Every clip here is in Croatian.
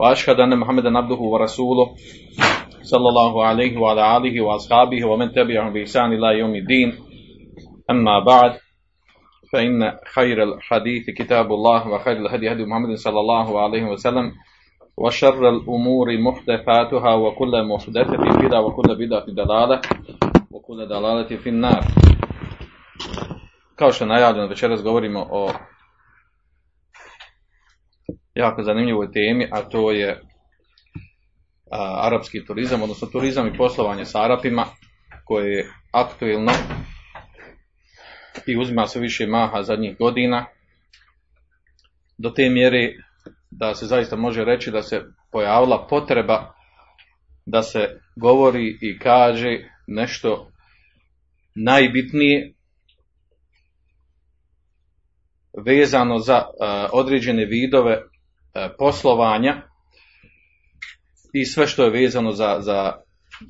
وأشهد أن محمدا عبده ورسوله صلى الله عليه وعلى آله وأصحابه ومن تبعهم بإحسان إلى يوم الدين. أما بعد فإن خير الحديث كتاب الله وخير الهدي هدي محمد صلى الله عليه وسلم وشر الأمور محدثاتها وكل محدثة بدعة وكل بدعة دلالة وكل دلالة في النار. Kao što je najavljeno, večeras govorimo o jako zanimljivoj temi, a to je a, arapski turizam, odnosno turizam i poslovanje s Arapima, koje je aktuelno i uzima sve više maha zadnjih godina, do te mjere da se zaista može reći da se pojavila potreba da se govori i kaže nešto najbitnije vezano za određene vidove poslovanja i sve što je vezano za, za,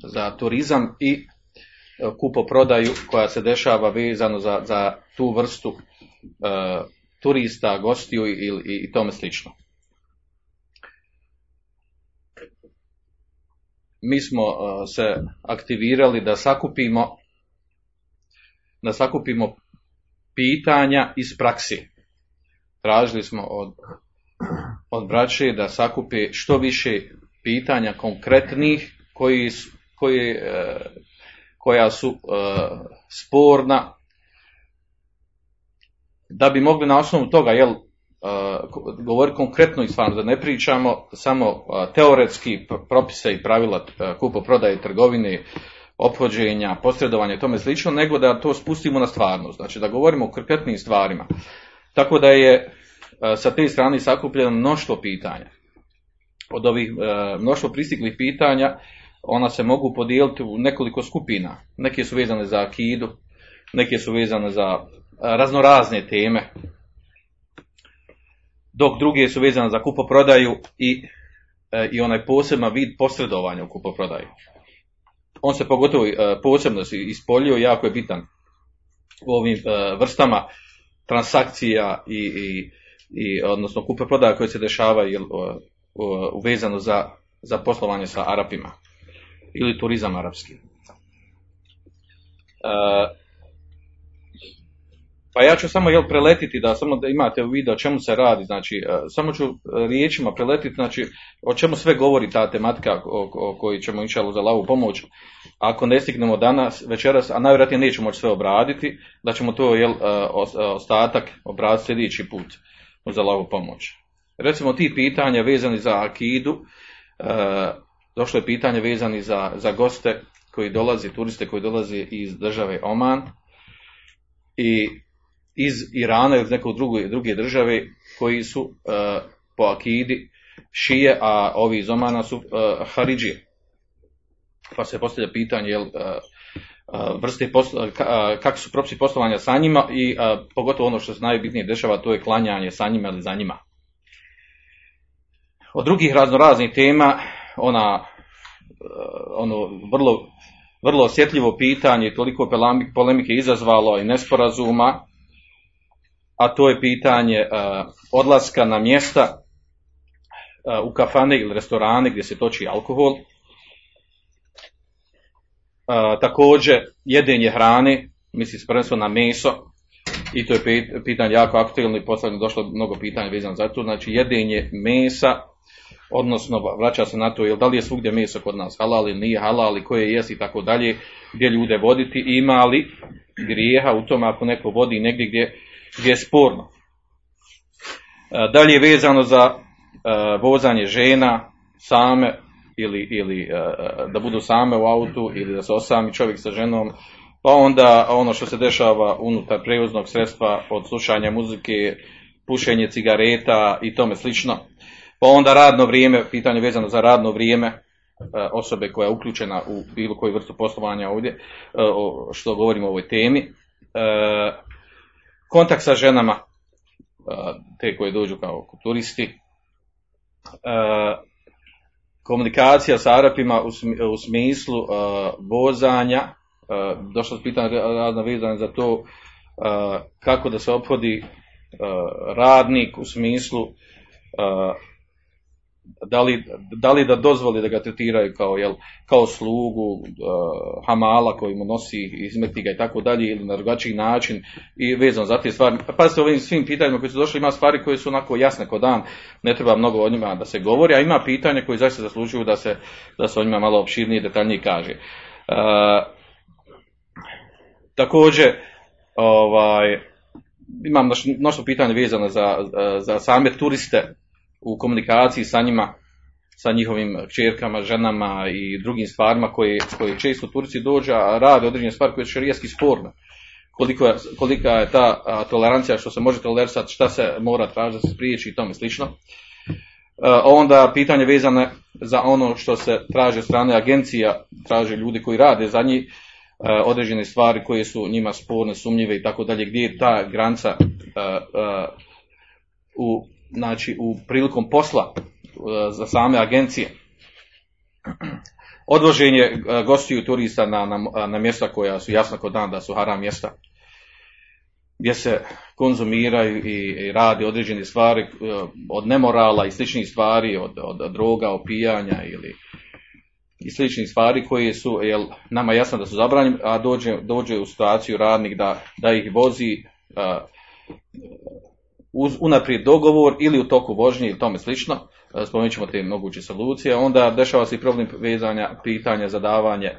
za turizam i uh, kupoprodaju koja se dešava vezano za, za tu vrstu turista, gostiju i, i, i tome slično. Mi smo se aktivirali da sakupimo da sakupimo pitanja iz praksi. Tražili smo od, od braće da sakupi što više pitanja konkretnih koji, koji, koja su sporna da bi mogli na osnovu toga jel, govoriti konkretno i stvarno, da ne pričamo samo teoretski propise i pravila kupo-prodaje trgovine, ophođenja, posredovanja i tome slično, nego da to spustimo na stvarnost, znači da govorimo o konkretnim stvarima. Tako da je sa te strane sakupljeno mnoštvo pitanja. Od ovih mnoštvo pristiglih pitanja, ona se mogu podijeliti u nekoliko skupina. Neke su vezane za akidu, neke su vezane za raznorazne teme, dok druge su vezane za kupoprodaju i, i onaj poseban vid posredovanja u kupoprodaju. On se pogotovo posebno se ispolio, jako je bitan u ovim vrstama transakcija i, i, i odnosno kupoprodaja koje se dešavaju vezano za, za poslovanje sa Arapima ili turizam arapski. Pa ja ću samo jel preletiti da samo da imate u o čemu se radi, znači samo ću riječima preletiti, znači o čemu sve govori ta tematika o, o kojoj ćemo inšalu za lavu pomoć. Ako ne stignemo danas, večeras, a najvjerojatnije nećemo moći sve obraditi, da ćemo to jel ostatak obraditi sljedeći put za lavu pomoć. Recimo ti pitanja vezani za akidu, došlo je pitanje vezani za, za goste koji dolazi, turiste koji dolaze iz države Oman i iz Irana ili nekog druge, druge države koji su uh, po akidi šije, a ovi iz Omana su uh, Haridžije. Pa se postavlja pitanje jel, vrste posla, kako su propisi poslovanja sa njima i pogotovo ono što se najbitnije dešava, to je klanjanje sa njima ili za njima. Od drugih raznoraznih tema, ona ono vrlo, vrlo osjetljivo pitanje, toliko polemike izazvalo i nesporazuma, a to je pitanje odlaska na mjesta u kafane ili restorane gdje se toči alkohol. Također jedenje hrane, misli prvenstveno na meso, i to je pitanje jako aktualno i poslednje došlo mnogo pitanja vezano za to, znači jedenje mesa, odnosno vraća se na to, jel da li je svugdje meso kod nas halal ili nije halal i koje jesi i tako dalje, gdje ljude voditi, ima li grijeha u tom ako neko vodi negdje gdje gdje je sporno. Dalje je vezano za vozanje žena same ili, ili da budu same u autu ili da se osami čovjek sa ženom, pa onda ono što se dešava unutar prevoznog sredstva od slušanja muzike, pušenje cigareta i tome slično. Pa onda radno vrijeme, pitanje vezano za radno vrijeme, osobe koja je uključena u bilo koju vrstu poslovanja ovdje, što govorimo o ovoj temi. Kontakt sa ženama, te koje dođu kao turisti, komunikacija sa Arapima u smislu vozanja, došlo se pitanje razna vezana za to kako da se ophodi radnik u smislu da li, da li da dozvoli da ga tretiraju kao, jel, kao slugu uh, hamala koji mu nosi izmeti ga i tako dalje ili na drugačiji način i vezano za te stvari. Pazite ovim svim pitanjima koji su došli ima stvari koje su onako jasne ko dan, ne treba mnogo o njima da se govori, a ima pitanja koji zaista zaslužuju da se, da se o njima malo opširnije i detaljnije kaže. Uh, također, ovaj, imam mnoštvo pitanja vezano za, za same turiste u komunikaciji sa njima, sa njihovim čerkama, ženama i drugim stvarima koje, koje često Turci dođu, a rade određene stvari koje su šarijaski sporne. Koliko je, kolika je ta tolerancija što se može tolerisati, šta se mora tražiti da se spriječi i tome slično. E, onda pitanje vezane za ono što se traže strane agencija, traže ljudi koji rade za njih, e, određene stvari koje su njima sporne, sumnjive i tako dalje, gdje je ta granca e, u znači u prilikom posla e, za same agencije. Odvoženje e, gostiju turista na, na, na mjesta koja su jasno kod dan da su haram mjesta gdje se konzumiraju i, radi određene stvari e, od nemorala i sličnih stvari, od, od droga, opijanja ili i sličnih stvari koje su jel, nama jasno da su zabranjene, a dođe, dođe u situaciju radnik da, da ih vozi a, uz unaprijed dogovor ili u toku vožnje ili tome slično, e, spomenut ćemo te moguće solucije, onda dešava se i problem vezanja pitanja za davanje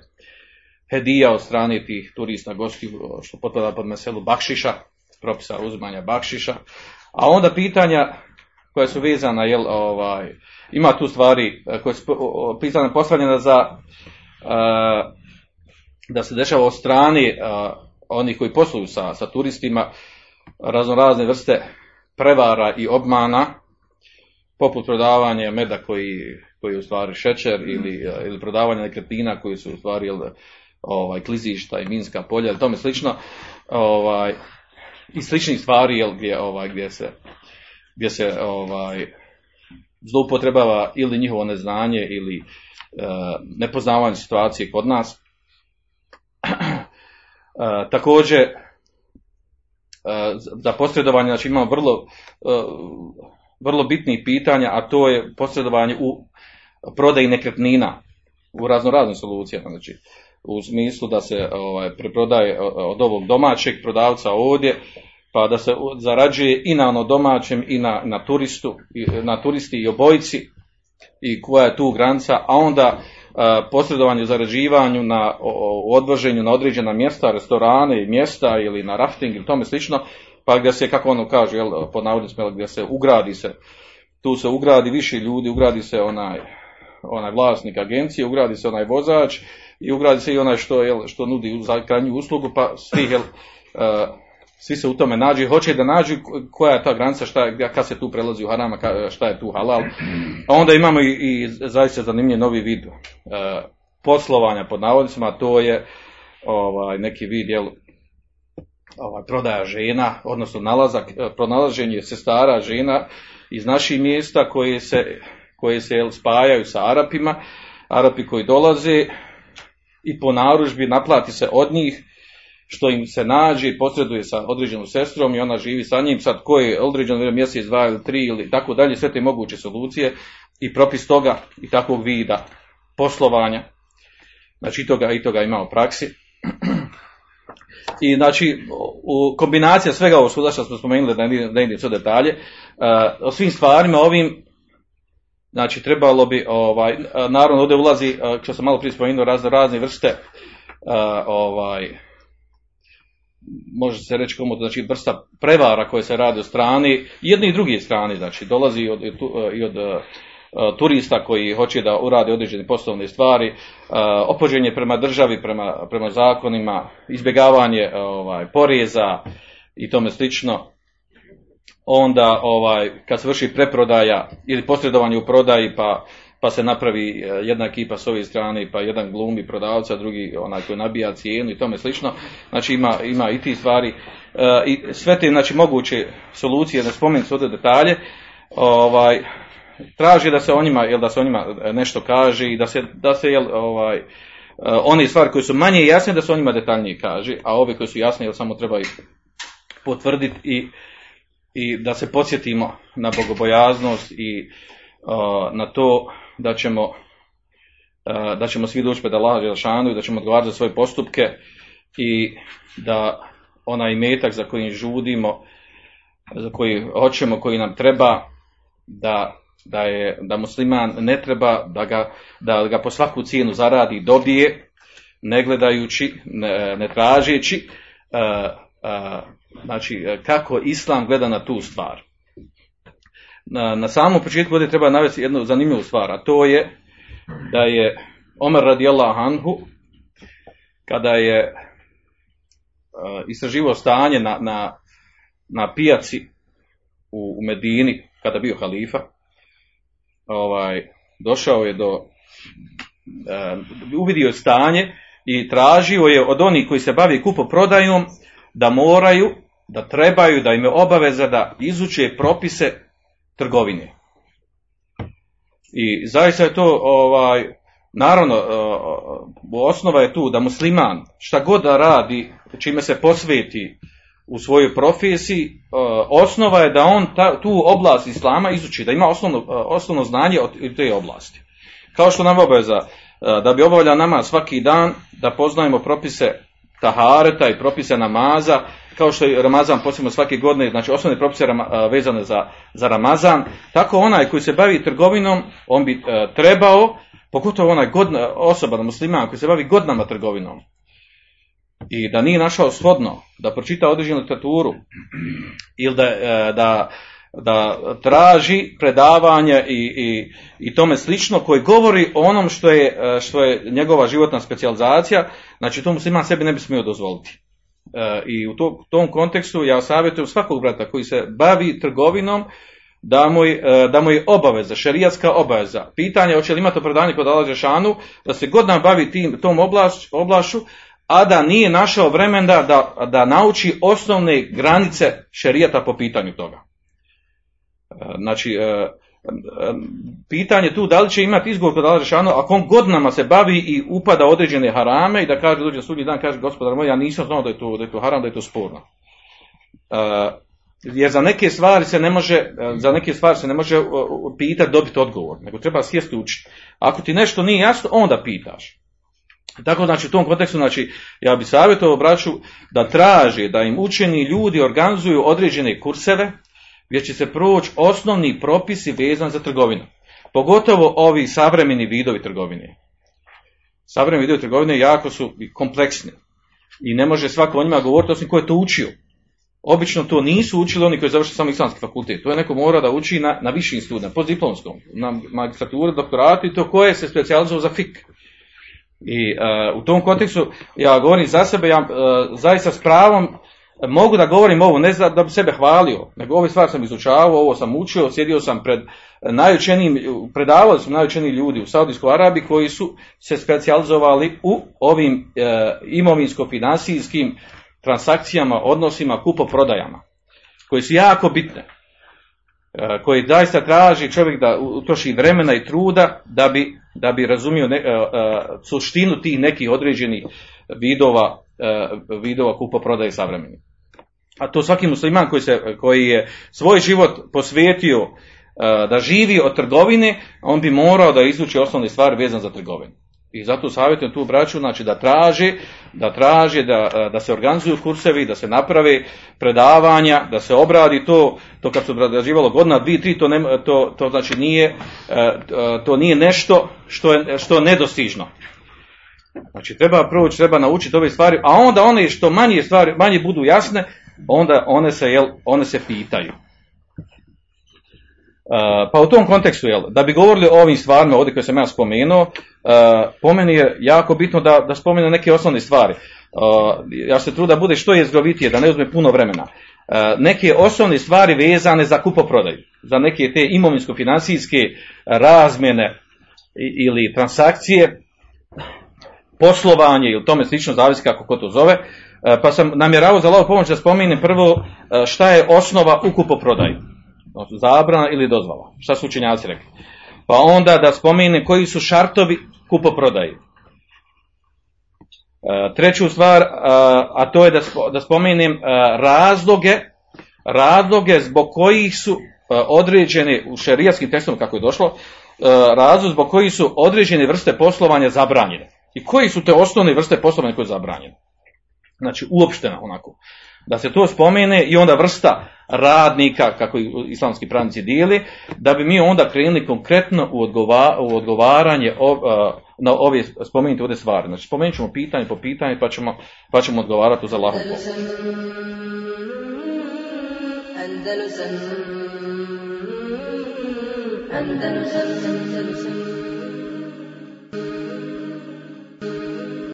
hedija od strane tih turista gosti, što potpada pod meselu bakšiša, propisa uzmanja bakšiša, a onda pitanja koja su vezana, jel, ovaj, ima tu stvari e, koje su pitanja postavljena za uh, da se dešava od strane onih koji posluju sa, sa turistima razno razne vrste prevara i obmana, poput prodavanja meda koji, koji je u stvari šećer ili, ili prodavanja nekretnina koji su u stvari jel, ovaj, klizišta i minska polja i tome slično. Ovaj, I sličnih stvari jel, gdje, ovaj, gdje se, gdje se ovaj, zloupotrebava ili njihovo neznanje ili e, nepoznavanje situacije kod nas. E, također, za posredovanje, znači imamo vrlo, e, vrlo bitnih pitanja, a to je posredovanje u prodaji nekretnina u razno raznim solucijama, znači u smislu da se ovaj, preprodaje od ovog domaćeg prodavca ovdje, pa da se zarađuje i na ono domaćem i na, na turistu, i, na turisti i obojici i koja je tu granca, a onda posredovanju, zarađivanju, na odvoženju na određena mjesta, restorane i mjesta ili na rafting ili tome slično, pa gdje se, kako ono kaže, jel, pod navodnicima, gdje se ugradi se, tu se ugradi više ljudi, ugradi se onaj, onaj vlasnik agencije, ugradi se onaj vozač i ugradi se i onaj što, jel, što nudi za krajnju uslugu, pa svi, jel, svi se u tome nađu i hoće da nađu koja je ta granica, šta, kad se tu prelazi u harama, šta je tu halal. A onda imamo i, i zaista zanimljiv novi vid e, poslovanja pod navodnicima, to je ovaj, neki vid jel, ovaj, prodaja žena, odnosno nalazak, e, pronalaženje sestara žena iz naših mjesta koje se, koje se jel, spajaju sa Arapima, Arapi koji dolaze i po naružbi naplati se od njih što im se nađe, posreduje sa određenom sestrom i ona živi sa njim, sad koji određeno mjesec, dva ili tri ili tako dalje, sve te moguće solucije i propis toga i takvog vida poslovanja. Znači i toga, i toga imamo u praksi. I znači, u kombinacija svega ovo što smo spomenuli, da ne, ne sve detalje, uh, o svim stvarima ovim, znači trebalo bi, ovaj, naravno ovdje ulazi, uh, što sam malo prije spomenuo, razne, razne vrste uh, ovaj, može se reći komu, znači vrsta prevara koje se radi od strani, jedne i druge strane, znači dolazi od, i od uh, turista koji hoće da urade određene poslovne stvari, uh, opođenje prema državi, prema, prema zakonima, izbjegavanje ovaj, poreza i tome slično. Onda ovaj, kad se vrši preprodaja ili posredovanje u prodaji pa pa se napravi e, jedna ekipa s ove strane, pa jedan glumi prodavca, drugi onaj koji nabija cijenu i tome slično. Znači ima, ima i ti stvari. E, I sve te znači, moguće solucije, da spomenem ovdje detalje, ovaj, traži da se o njima, jel da se o njima nešto kaže i da se, da se jel, ovaj, e, one stvari koje su manje jasne da se o njima detaljnije kaže, a ove koje su jasne jel samo treba ih potvrditi i, i da se podsjetimo na bogobojaznost i na to da ćemo da ćemo svi doći pred Allah i da ćemo odgovarati za svoje postupke i da onaj metak za koji žudimo, za koji hoćemo, koji nam treba, da, da, je, da musliman ne treba da ga, da ga po svaku cijenu zaradi dobije, ne gledajući, ne, ne tražeći, znači kako islam gleda na tu stvar. Na, na samom početku ovdje treba navesti jednu zanimljivu stvar, a to je da je Omer radijallahu anhu kada je uh, istraživao stanje na, na, na pijaci u, u Medini kada bio halifa ovaj, došao je do uh, uvidio je stanje i tražio je od onih koji se bavi kupoprodajom da moraju, da trebaju, da im je obaveza da izuče propise trgovine. I zaista je to, ovaj, naravno, e, osnova je tu da musliman šta god da radi, čime se posveti u svojoj profesiji, e, osnova je da on ta, tu oblast islama izuči, da ima osnovno, e, osnovno znanje od te oblasti. Kao što nam obaveza da bi obavljao nama svaki dan, da poznajemo propise tahareta i propise namaza, kao što je Ramazan posebno svake godine, znači osnovne propise vezane za, za Ramazan, tako onaj koji se bavi trgovinom, on bi e, trebao, pogotovo onaj godna, osoba, musliman koji se bavi godinama trgovinom, i da nije našao shodno da pročita određenu literaturu ili da, da, da traži predavanje i, i, i, tome slično koji govori o onom što je, što je njegova životna specijalizacija, znači to musliman sebi ne bi smio dozvoliti. E, I u to, tom kontekstu ja savjetujem svakog brata koji se bavi trgovinom da mu, e, da mu je obaveza, šerijatska obaveza. Pitanje hoće li imati opravdanje kod Allah Žešanu, da se god nam bavi tim, tom oblašu, a da nije našao vremena da, da nauči osnovne granice šerijata po pitanju toga. E, znači, pitanje tu da li će imati izgovor kod Allah ako on godinama se bavi i upada određene harame i da kaže dođe sudnji dan kaže gospodar moj ja nisam znao da je to, da je to haram da je to sporno. Uh, jer za neke stvari se ne može za neke stvari se ne može pitati dobiti odgovor nego treba sjesti učiti. Ako ti nešto nije jasno onda pitaš. Tako znači u tom kontekstu znači ja bih savjetovao braću da traže da im učeni ljudi organizuju određene kurseve gdje će se proći osnovni propisi vezan za trgovinu. Pogotovo ovi savremeni vidovi trgovine. Savremeni vidovi trgovine jako su kompleksni. I ne može svako o njima govoriti osim ko je to učio. Obično to nisu učili oni koji završili samo islamski fakultet. To je neko mora da uči na, na višim studijama, postdiplomskom, na magistraturi, doktoratu i to koje se specijalizovao za fik. I uh, u tom kontekstu ja govorim za sebe, ja uh, zaista s pravom mogu da govorim ovo ne da bi sebe hvalio, nego ove stvari sam izučavao, ovo sam učio, sjedio sam pred najučenijim, predavali su najučeniji ljudi u Saudijskoj Arabiji koji su se specijalizovali u ovim e, imovinsko-financijskim transakcijama, odnosima, kupoprodajama, koji su jako bitne, e, koji zaista traži čovjek da utroši vremena i truda da bi, da bi razumio ne, e, suštinu tih nekih određenih vidova, vidova kupoprodaje savremeni a to svaki musliman koji, se, koji je svoj život posvetio uh, da živi od trgovine, on bi morao da izuči osnovne stvari vezane za trgovinu. I zato savjetujem tu braću, znači da traži, da traži, da, uh, da se organizuju kursevi, da se naprave predavanja, da se obradi to, to kad se obrađivalo godina, dvije, tri, to, ne, to, to znači nije, uh, to nije nešto što je, što je nedostižno. Znači treba proći, treba naučiti ove stvari, a onda one što manje stvari, manje budu jasne, onda one se, jel, one se pitaju. Uh, pa u tom kontekstu, jel, da bi govorili o ovim stvarima ovdje koje sam ja spomenuo, uh, po meni je jako bitno da, da spomenu neke osnovne stvari. Uh, ja se truda bude što je zgovitije, da ne uzme puno vremena. Neke osnovne stvari vezane za kupoprodaju, za neke te imovinsko-financijske razmjene ili transakcije, poslovanje ili tome slično, zavisi kako ko to zove. E, Pa sam namjeravao za Allahu pomoć da spomenem prvo e, šta je osnova u kupoprodaji. Odnosno, Zabrana ili dozvala. Šta su učenjaci rekli. Pa onda da spomenem koji su šartovi kupoprodaji. E, Treću stvar, a, to je da, spo- da spomenem razloge, razloge zbog kojih su određene u šerijaskim tekstom kako je došlo, razlog zbog kojih su određene vrste poslovanja zabranjene. I koji su te osnovne vrste poslovanja koje su zabranjene. Znači uopšteno onako. Da se to spomene i onda vrsta radnika, kako islamski pravnici dijeli, da bi mi onda krenuli konkretno u, odgova- u odgovaranje o- a, na ove spomenute ovdje stvari. Znači spomenut ćemo pitanje po pitanje pa ćemo, pa ćemo odgovarati pomoć. Andalusam Andalusam Andalusam